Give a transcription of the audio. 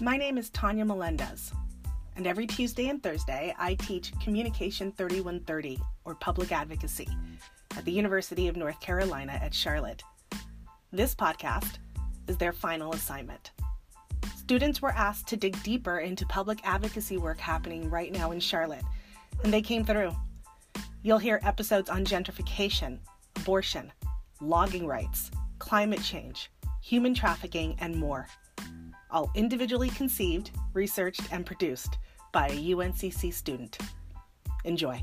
My name is Tanya Melendez, and every Tuesday and Thursday I teach Communication 3130 or Public Advocacy at the University of North Carolina at Charlotte. This podcast is their final assignment. Students were asked to dig deeper into public advocacy work happening right now in Charlotte, and they came through. You'll hear episodes on gentrification, abortion, logging rights, climate change, human trafficking, and more. All individually conceived, researched, and produced by a UNCC student. Enjoy.